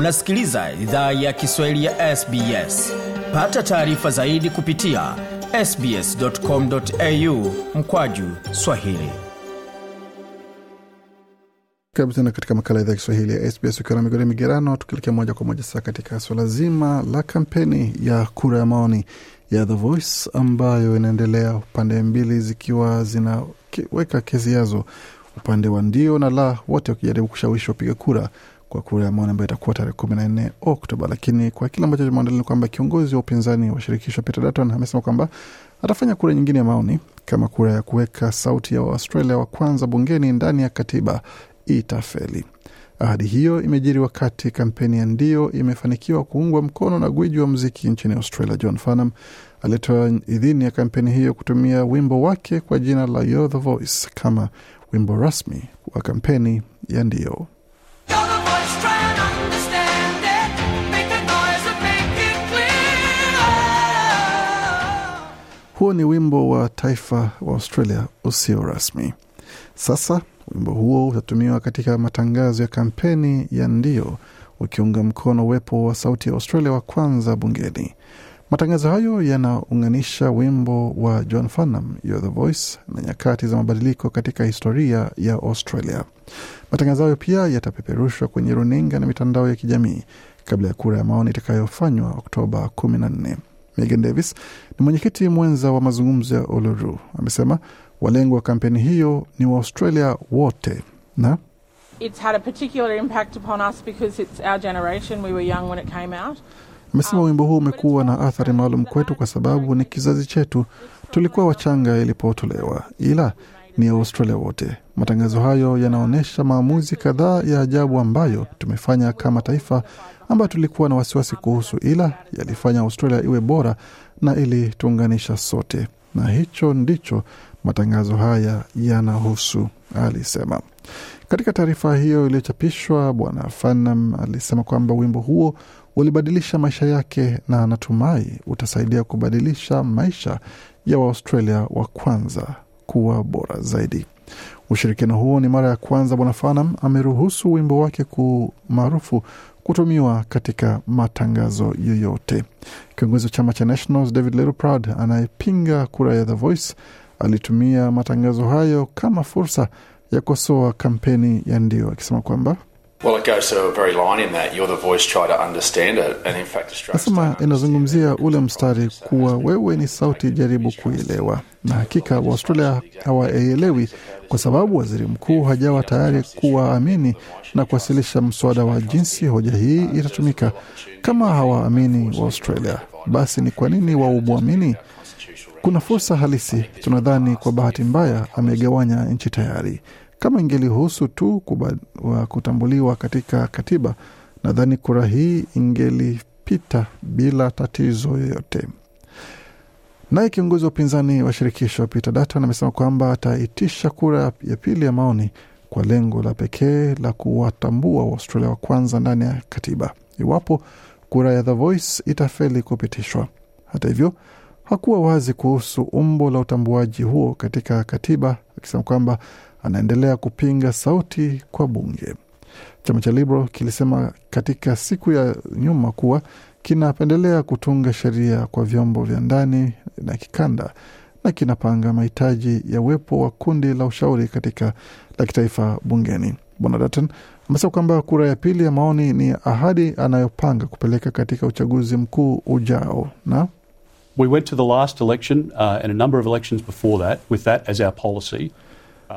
Unasikiliza idhaa ya Kiswahili ya SBS. Pata taarifa zaidi kupitia sbs.com.au mkwaju swahili. Karibu tena katika makala idhaa ya Kiswahili ya SBS ukiwa na migore migerano, tukielekea moja kwa moja sasa katika suala zima la kampeni ya kura ya maoni ya The Voice ambayo inaendelea, pande mbili zikiwa zinaweka kesi yazo, upande wa ndio na la, wote wakijaribu kushawishi wapiga kura kwa kura ya maoni ambayo itakuwa tarehe kumi na nne Oktoba. Lakini kwa kile ambacho tumeandalia ni kwamba kiongozi wa upinzani wa shirikisho Peter Dutton amesema kwamba atafanya kura nyingine ya maoni kama kura ya kuweka sauti ya Waaustralia wa kwanza bungeni ndani ya katiba itafeli. Ahadi hiyo imejiri wakati kampeni ya ndio imefanikiwa kuungwa mkono na gwiji wa mziki nchini Australia John Farnham alitoa idhini ya kampeni hiyo kutumia wimbo wake kwa jina la You're the Voice kama wimbo rasmi wa kampeni ya ndio. Huo ni wimbo wa taifa wa Australia usio rasmi. Sasa wimbo huo utatumiwa katika matangazo ya kampeni ya ndio, ukiunga mkono uwepo wa sauti ya Australia wa kwanza bungeni. Matangazo hayo yanaunganisha wimbo wa John Farnham, You're the Voice, na nyakati za mabadiliko katika historia ya Australia. Matangazo hayo pia yatapeperushwa kwenye runinga na mitandao ya kijamii kabla ya kura ya maoni itakayofanywa Oktoba 14. Megan Davis ni mwenyekiti mwenza wa mazungumzo ya Uluru, amesema walengo wa kampeni hiyo ni Waaustralia wote na It's had a particular impact upon us because it's our generation. We were young when it came out. amesema wimbo huu umekuwa na athari maalum kwetu kwa sababu ni kizazi chetu, tulikuwa wachanga ilipotolewa, ila ni Australia wote. Matangazo hayo yanaonyesha maamuzi kadhaa ya ajabu ambayo tumefanya kama taifa, ambayo tulikuwa na wasiwasi kuhusu, ila yalifanya Australia iwe bora na ili tuunganisha sote, na hicho ndicho matangazo haya yanahusu, alisema. Katika taarifa hiyo iliyochapishwa, Bwana Farnham alisema kwamba wimbo huo ulibadilisha maisha yake na anatumai utasaidia kubadilisha maisha ya Waaustralia wa kwanza kuwa bora zaidi. Ushirikiano huo ni mara ya kwanza Bwana Farnham ameruhusu wimbo wake ku maarufu kutumiwa katika matangazo yoyote. Kiongozi wa chama cha Nationals David Littleproud anayepinga kura ya The Voice alitumia matangazo hayo kama fursa ya kukosoa kampeni ya ndio, akisema kwamba Well, it goes to a very line in that you're the voice, try to understand it. And in fact, Australia's Nasema inazungumzia ule mstari kuwa wewe ni sauti, jaribu kuielewa. Na hakika Waaustralia hawaelewi kwa sababu waziri mkuu hajawa tayari kuwaamini na kuwasilisha mswada wa jinsi hoja hii itatumika. Kama hawaamini Waaustralia, basi ni kwa nini waumwamini? Kuna fursa halisi. Tunadhani kwa bahati mbaya amegawanya nchi tayari. Kama ingelihusu tu kutambuliwa katika katiba, nadhani kura hii ingelipita bila tatizo yoyote. Naye kiongozi wa upinzani wa shirikisho Peter Dutton amesema kwamba ataitisha kura ya pili ya maoni kwa lengo la pekee la kuwatambua Waustralia wa kwanza ndani ya katiba iwapo kura ya The Voice itafeli kupitishwa. Hata hivyo hakuwa wazi kuhusu umbo la utambuaji huo katika katiba, akisema kwamba anaendelea kupinga sauti kwa bunge. Chama cha Liberal kilisema katika siku ya nyuma kuwa kinapendelea kutunga sheria kwa vyombo vya ndani na kikanda na kinapanga mahitaji ya uwepo wa kundi la ushauri katika la kitaifa bungeni. Bwana Dutton amesema kwamba kura ya pili ya maoni ni ahadi anayopanga kupeleka katika uchaguzi mkuu ujao na We went to the last election uh, and a number of elections before that with that as our policy.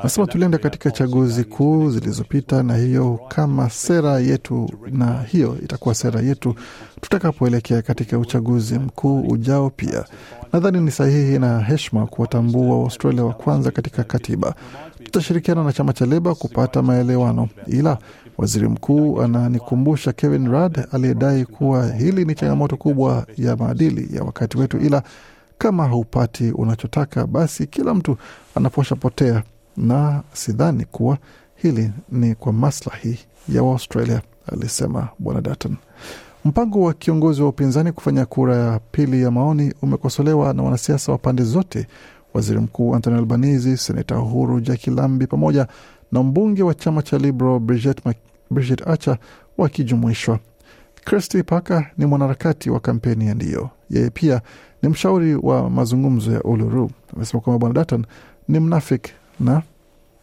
Nasema tulienda katika chaguzi kuu zilizopita na hiyo kama sera yetu, na hiyo itakuwa sera yetu tutakapoelekea katika uchaguzi mkuu ujao. Pia nadhani ni sahihi na heshima kuwatambua Waustralia wa kwanza katika katiba. Tutashirikiana na chama cha Leba kupata maelewano, ila waziri mkuu ananikumbusha Kevin Rudd aliyedai kuwa hili ni changamoto kubwa ya maadili ya wakati wetu, ila kama haupati unachotaka, basi kila mtu anaposha potea na sidhani kuwa hili ni kwa maslahi ya Waustralia, alisema Bwana Dutton. Mpango wa kiongozi wa upinzani kufanya kura ya pili ya maoni umekosolewa na wanasiasa wa pande zote, waziri mkuu Anthony Albanese, seneta Uhuru Jackie Lambi pamoja na mbunge wa chama cha Liberal Bridget, Mac- Bridget Archer wakijumuishwa. Kirsty Parker ni mwanaharakati wa kampeni ya Ndio. Yeye pia ni mshauri wa mazungumzo ya Uluru. Amesema kwamba bwana Dutton ni mnafik na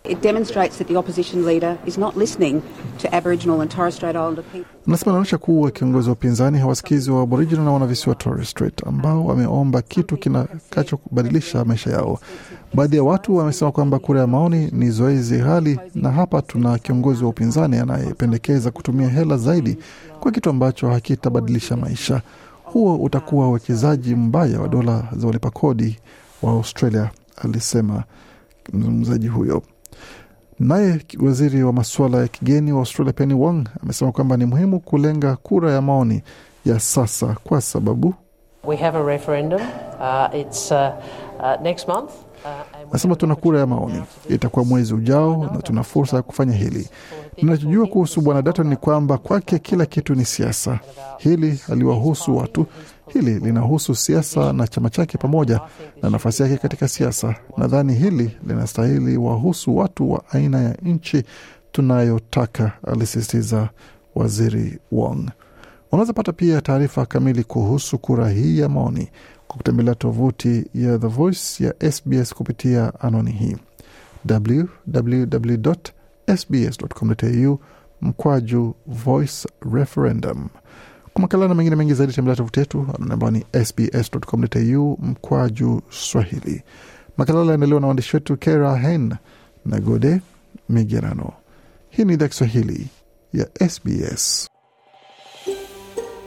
It demonstrates that the opposition leader is not listening to Aboriginal and Torres Strait Islander people. Anasema inaonyesha kuwa kiongozi wa upinzani hawasikizi wa Aboriginal na wanavisiwa Torres Strait ambao wameomba kitu kinakachobadilisha maisha yao. Baadhi ya watu wamesema kwamba kura ya maoni ni zoezi hali, na hapa tuna kiongozi wa upinzani anayependekeza kutumia hela zaidi kwa kitu ambacho hakitabadilisha maisha. Huo utakuwa uwekezaji mbaya wa dola za walipa kodi wa Australia, alisema mzungumzaji huyo. Naye waziri wa masuala ya kigeni wa Australia Penny Wong amesema kwamba ni muhimu kulenga kura ya maoni ya sasa kwa sababu We have a referendum. Uh, it's uh, uh, next month. Nasema tuna kura ya maoni, itakuwa mwezi ujao na tuna fursa ya kufanya hili. Ninachojua kuhusu bwana Dutton ni kwamba kwake kila kitu ni siasa. Hili haliwahusu watu, hili linahusu siasa na chama chake pamoja na nafasi yake katika siasa. Nadhani hili linastahili wahusu watu wa aina ya nchi tunayotaka, alisisitiza waziri Wong. Unaweza pata pia taarifa kamili kuhusu kura hii ya maoni kwa kutembelea tovuti ya The Voice ya SBS kupitia anwani hii www.sbs.com.au mkwaju voice referendum. Kwa makala na mengine mengi zaidi tembelea tovuti yetu ambayo ni sbs.com.au mkwaju swahili. Makala yanaendelewa na waandishi wetu Kera Hen na Gode Migerano. Hii ni idhaa Kiswahili ya SBS.